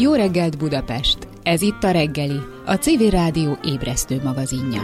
Jó reggelt Budapest! Ez itt a reggeli, a CV Rádió ébresztő magazinja.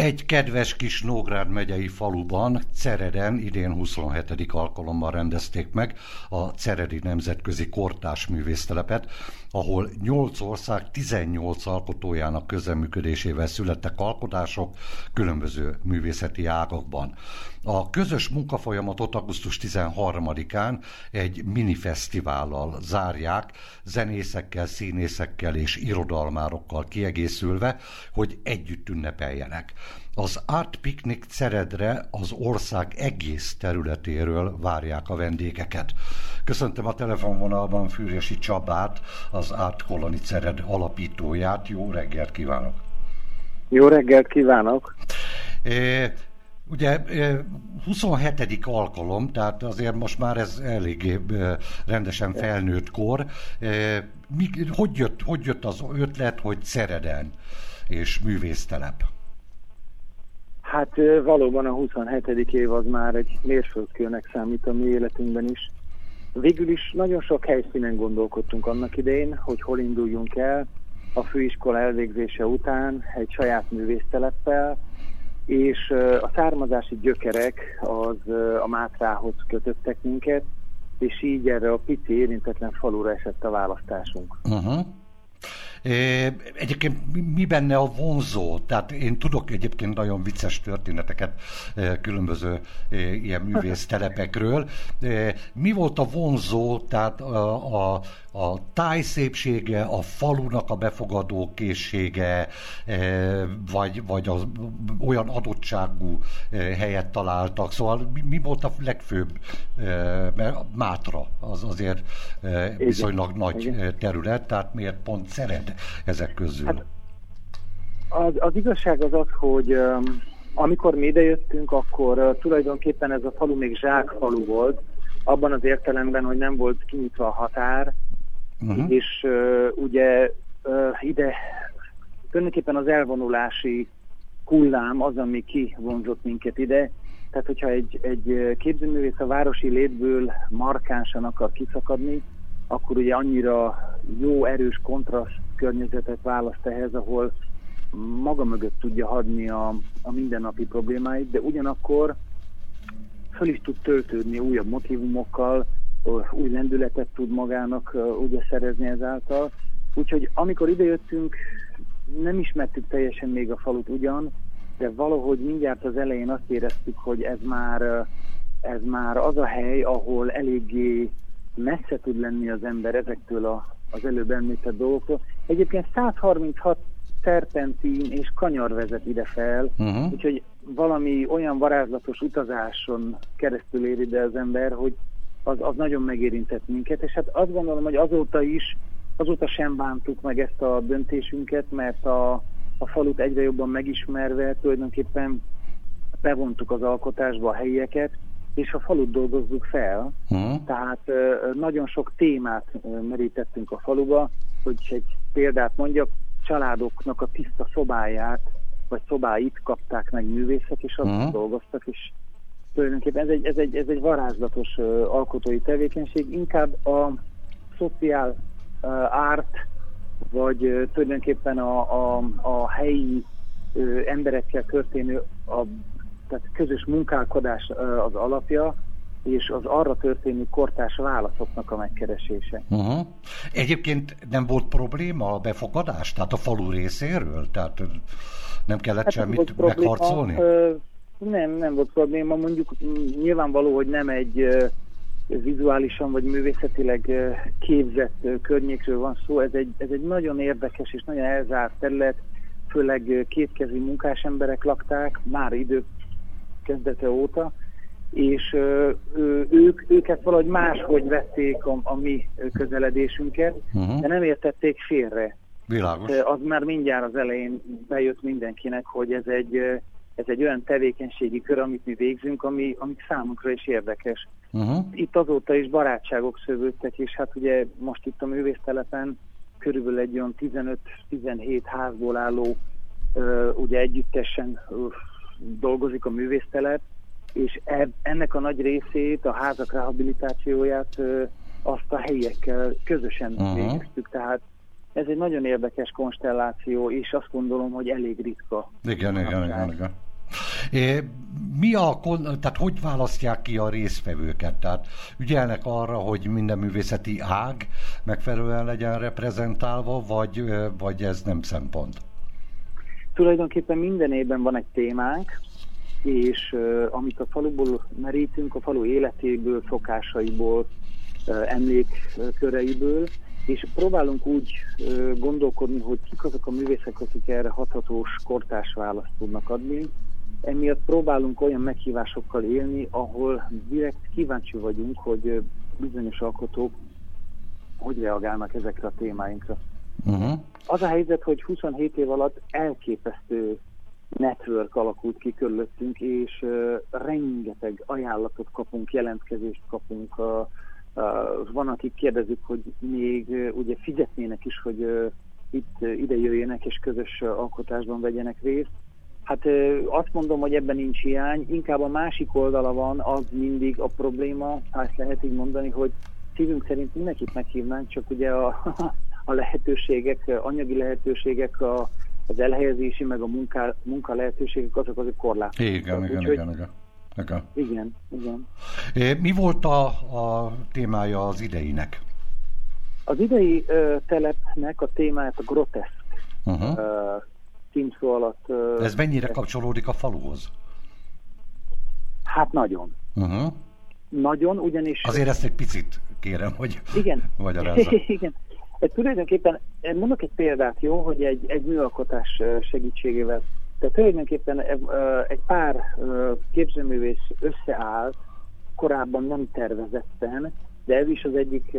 Egy kedves kis Nógrád megyei faluban, Cereden idén 27. alkalommal rendezték meg a Ceredi Nemzetközi Kortás Művésztelepet, ahol 8 ország 18 alkotójának közeműködésével születtek alkotások különböző művészeti ágakban. A közös munkafolyamatot augusztus 13-án egy minifesztivállal zárják, zenészekkel, színészekkel és irodalmárokkal kiegészülve, hogy együtt ünnepeljenek. Az Art Picnic Ceredre az ország egész területéről várják a vendégeket. Köszöntöm a telefonvonalban Fűrési Csabát, az Art Colony Cered alapítóját. Jó reggelt kívánok! Jó reggelt kívánok! É, Ugye 27. alkalom, tehát azért most már ez eléggé rendesen felnőtt kor. Hogy, jött, hogy jött az ötlet, hogy Cereden és művésztelep? Hát valóban a 27. év az már egy mérföldkőnek számít a mi életünkben is. Végül is nagyon sok helyszínen gondolkodtunk annak idején, hogy hol induljunk el a főiskola elvégzése után egy saját művészteleppel, és a származási gyökerek az a Mátrához kötöttek minket, és így erre a pici érintetlen falura esett a választásunk. Uh-huh. Egyébként mi benne a vonzó? Tehát én tudok egyébként nagyon vicces történeteket különböző ilyen művésztelepekről. Mi volt a vonzó, tehát a, a, a tájszépsége, a falunak a befogadó készsége, vagy, vagy az olyan adottságú helyet találtak. Szóval mi, mi volt a legfőbb? Mert Mátra az azért viszonylag nagy terület, tehát miért pont Szered ezek közül? Hát, az, az igazság az az, hogy amikor mi idejöttünk, akkor tulajdonképpen ez a falu még zsákfalu volt, abban az értelemben, hogy nem volt kinyitva a határ, uh-huh. és ugye ide tulajdonképpen az elvonulási hullám az, ami kivonzott minket ide. Tehát, hogyha egy, egy képzőművész a városi létből markánsan akar kiszakadni, akkor ugye annyira jó, erős kontraszt környezetet választ ehhez, ahol maga mögött tudja hadni a, a mindennapi problémáit, de ugyanakkor föl is tud töltődni újabb motivumokkal, új lendületet tud magának ugye szerezni ezáltal. Úgyhogy amikor idejöttünk, nem ismertük teljesen még a falut ugyan, de valahogy mindjárt az elején azt éreztük, hogy ez már, ez már az a hely, ahol eléggé messze tud lenni az ember ezektől a, az előbb említett dolgoktól. Egyébként 136 szerpentin és kanyar vezet ide fel, uh-huh. úgyhogy valami olyan varázslatos utazáson keresztül ér ide az ember, hogy az, az nagyon megérintett minket, és hát azt gondolom, hogy azóta is, azóta sem bántuk meg ezt a döntésünket, mert a, a falut egyre jobban megismerve tulajdonképpen bevontuk az alkotásba a helyieket, és a falut dolgozzuk fel. Hmm. Tehát nagyon sok témát merítettünk a faluba, hogy egy példát mondjak, családoknak a tiszta szobáját, vagy szobáit kapták meg művészek, és azt hmm. dolgoztak, és tulajdonképpen ez egy, ez egy, ez egy varázslatos alkotói tevékenység, inkább a szociál árt, vagy tulajdonképpen a, a, a helyi emberekkel történő a tehát közös munkálkodás az alapja, és az arra történő kortás válaszoknak a megkeresése. Uh-huh. Egyébként nem volt probléma a befogadás, tehát a falu részéről? Tehát nem kellett hát semmit megharcolni? Nem, nem volt probléma. Mondjuk nyilvánvaló, hogy nem egy vizuálisan vagy művészetileg képzett környékről van szó. Ez egy, ez egy nagyon érdekes és nagyon elzárt terület, főleg kétkezű munkás emberek lakták, már idők kezdete óta, és ők, őket valahogy máshogy vették a, a mi közeledésünket, uh-huh. de nem értették félre. Világos. Az már mindjárt az elején bejött mindenkinek, hogy ez egy, ez egy olyan tevékenységi kör, amit mi végzünk, ami, ami számunkra is érdekes. Uh-huh. Itt azóta is barátságok szövődtek, és hát ugye most itt a művésztelepen körülbelül egy olyan 15-17 házból álló ugye együttesen dolgozik a művésztelep, és ennek a nagy részét, a házak rehabilitációját azt a helyiekkel közösen uh-huh. végeztük, tehát ez egy nagyon érdekes konstelláció, és azt gondolom, hogy elég ritka. Igen, igen, igen, igen. É, mi a, tehát hogy választják ki a résztvevőket? Tehát ügyelnek arra, hogy minden művészeti ág megfelelően legyen reprezentálva, vagy, vagy ez nem szempont? Tulajdonképpen minden évben van egy témánk, és uh, amit a faluból merítünk, a falu életéből, szokásaiból, uh, emlékköreiből, és próbálunk úgy uh, gondolkodni, hogy kik azok a művészek, akik erre hathatós kortás választ tudnak adni. Emiatt próbálunk olyan meghívásokkal élni, ahol direkt kíváncsi vagyunk, hogy bizonyos alkotók hogy reagálnak ezekre a témáinkra. Uh-huh. Az a helyzet, hogy 27 év alatt elképesztő network alakult ki körülöttünk, és uh, rengeteg ajánlatot kapunk, jelentkezést kapunk. Uh, uh, van, akik kérdezik, hogy még uh, ugye fizetnének is, hogy uh, itt uh, ide jöjjenek és közös uh, alkotásban vegyenek részt. Hát azt mondom, hogy ebben nincs hiány, inkább a másik oldala van, az mindig a probléma, ha ezt lehet így mondani, hogy szívünk szerint mindenkit meghívnánk, csak ugye a, a lehetőségek, anyagi lehetőségek, a, az elhelyezési, meg a munká, munka lehetőségek azok azok korlátozottak. Igen, igen, igen, igen. Igen. igen, igen. É, mi volt a, a témája az ideinek? Az idei uh, telepnek a témáját a groteszk uh-huh. uh, címszó alatt... Uh, Ez mennyire kapcsolódik a faluhoz? Hát nagyon. Uh-huh. Nagyon, ugyanis... Azért ezt egy picit kérem, hogy igen. magyarázza. igen. Ez tulajdonképpen, mondok egy példát, jó, hogy egy, egy műalkotás segítségével. Tehát tulajdonképpen egy pár képzőművész összeállt, korábban nem tervezetten, de ez is az egyik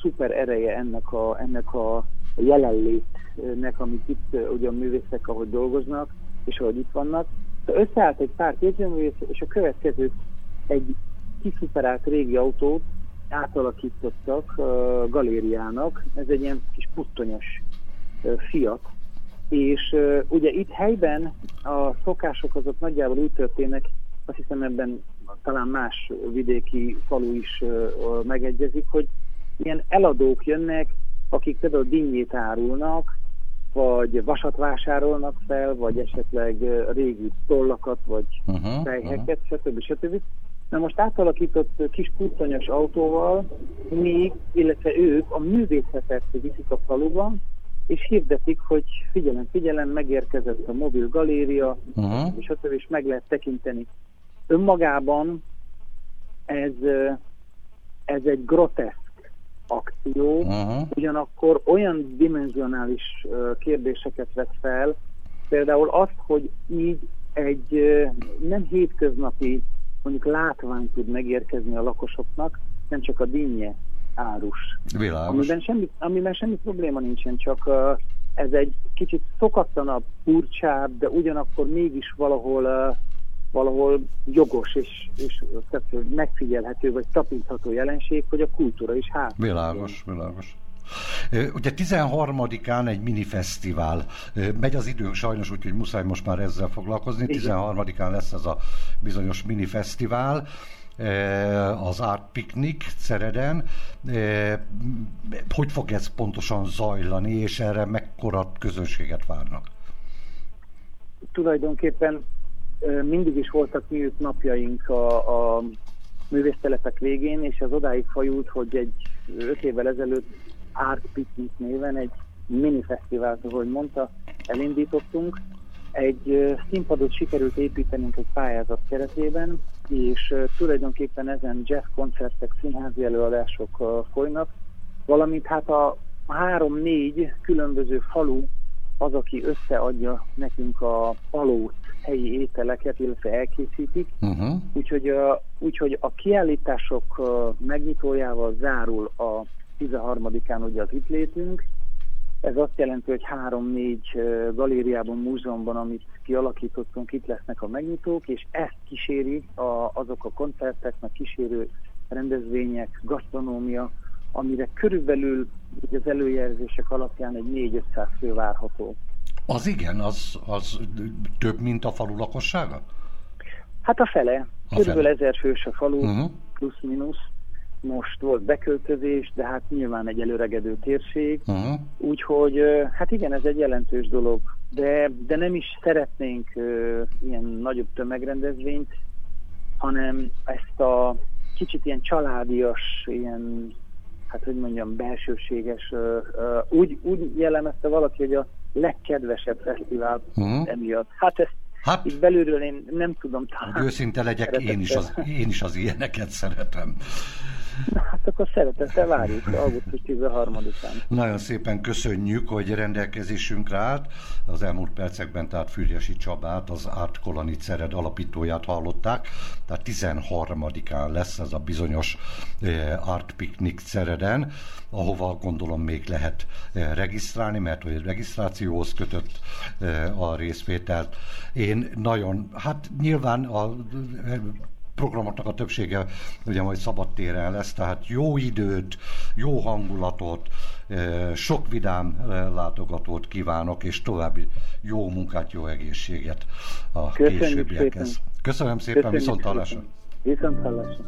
szuper ereje ennek a, ennek a jelenlétnek, amit itt ugye a művészek, ahogy dolgoznak, és ahogy itt vannak. Összeállt egy pár képzőművész, és a következő egy kiszuperált régi autót átalakítottak galériának, ez egy ilyen kis puttonyos fiat, és ugye itt helyben a szokások azok nagyjából úgy történnek, azt hiszem ebben talán más vidéki falu is megegyezik, hogy ilyen eladók jönnek, akik például dinnyét árulnak, vagy vasat vásárolnak fel, vagy esetleg régi tollakat, vagy uh-huh, fejheket, uh-huh. stb. stb. Na most átalakított kis puttonyos autóval még, illetve ők a művészetet viszik a faluban, és hirdetik, hogy figyelem, figyelem, megérkezett a mobil galéria, uh-huh. és stb. és meg lehet tekinteni. Önmagában ez, ez egy groteszk akció, uh-huh. ugyanakkor olyan dimenzionális kérdéseket vet fel, például azt, hogy így egy nem hétköznapi mondjuk látvány tud megérkezni a lakosoknak, nem csak a dinnye árus. Világos. Amiben semmi, amiben semmi probléma nincsen, csak uh, ez egy kicsit szokatlanabb, furcsább, de ugyanakkor mégis valahol uh, valahol jogos és, és megfigyelhető vagy tapintható jelenség, hogy a kultúra is hát. Világos, világos. Ugye 13-án egy minifesztivál. Megy az időnk sajnos, úgyhogy muszáj most már ezzel foglalkozni. 13-án lesz ez a bizonyos minifesztivál az Art Picnic Cereden. Hogy fog ez pontosan zajlani, és erre mekkora közönséget várnak? Tulajdonképpen mindig is voltak nyílt napjaink a, a művésztelepek végén, és az odáig fajult, hogy egy öt évvel ezelőtt Art Picnic néven egy mini fesztivált, ahogy mondta, elindítottunk. Egy színpadot sikerült építenünk egy pályázat keretében, és tulajdonképpen ezen jazz koncertek, színházi előadások folynak, valamint hát a három-négy különböző falu az, aki összeadja nekünk a palót, helyi ételeket, illetve elkészítik. Uh-huh. Úgyhogy, a, úgyhogy a kiállítások megnyitójával zárul a 13-án ugye az itt létünk. Ez azt jelenti, hogy három-négy galériában, múzeumban, amit kialakítottunk, itt lesznek a megnyitók, és ezt kíséri a, azok a koncertek, meg kísérő rendezvények, gasztronómia, amire körülbelül ugye az előjelzések alapján egy 4-500 fő várható. Az igen, az, az több, mint a falu lakossága? Hát a fele. Körülbelül ezer fős a falu, uh-huh. plusz-minusz. Most volt beköltözés, de hát nyilván egy előregedő térség. Uh-huh. Úgyhogy hát igen, ez egy jelentős dolog. De, de nem is szeretnénk uh, ilyen nagyobb tömegrendezvényt, hanem ezt a kicsit ilyen családias, ilyen, hát hogy mondjam, belsőséges, uh, uh, úgy, úgy jellemezte valaki, hogy a legkedvesebb fesztivál uh-huh. emiatt. Hát ezt Hát, így belülről én nem tudom talán. Hogy őszinte legyek, én is, az, én is az ilyeneket szeretem. Na, hát akkor szeretettel várjuk augusztus 13-án. Nagyon szépen köszönjük, hogy rendelkezésünkre állt. Az elmúlt percekben tehát Fürjesi Csabát, az Art Colony Cered alapítóját hallották. Tehát 13-án lesz ez a bizonyos eh, Art Picnic Cereden, ahova gondolom még lehet eh, regisztrálni, mert hogy regisztrációhoz kötött eh, a részvételt. Én nagyon, hát nyilván a programoknak a többsége ugye majd szabadtéren lesz, tehát jó időt, jó hangulatot, sok vidám látogatót kívánok, és további jó munkát, jó egészséget a Köszönjük későbbiekhez. Szépen. Köszönöm szépen, Köszönjük viszont hallásra. Viszont hallásra.